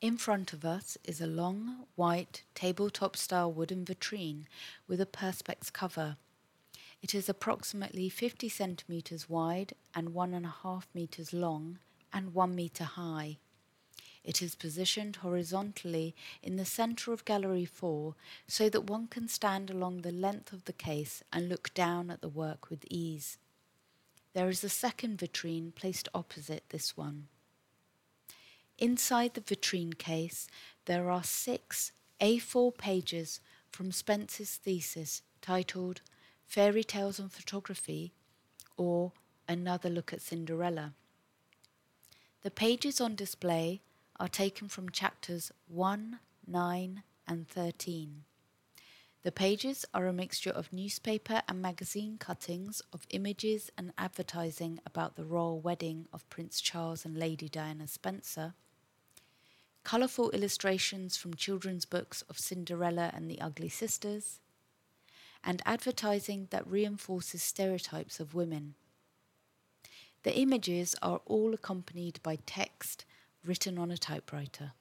In front of us is a long, white, tabletop style wooden vitrine with a Perspex cover. It is approximately 50 centimetres wide and 1.5 metres long and 1 metre high. It is positioned horizontally in the centre of Gallery 4 so that one can stand along the length of the case and look down at the work with ease. There is a second vitrine placed opposite this one. Inside the vitrine case, there are six A4 pages from Spence's thesis titled Fairy Tales and Photography or Another Look at Cinderella. The pages on display are taken from chapters 1, 9, and 13. The pages are a mixture of newspaper and magazine cuttings of images and advertising about the royal wedding of Prince Charles and Lady Diana Spencer, colourful illustrations from children's books of Cinderella and the Ugly Sisters, and advertising that reinforces stereotypes of women. The images are all accompanied by text written on a typewriter.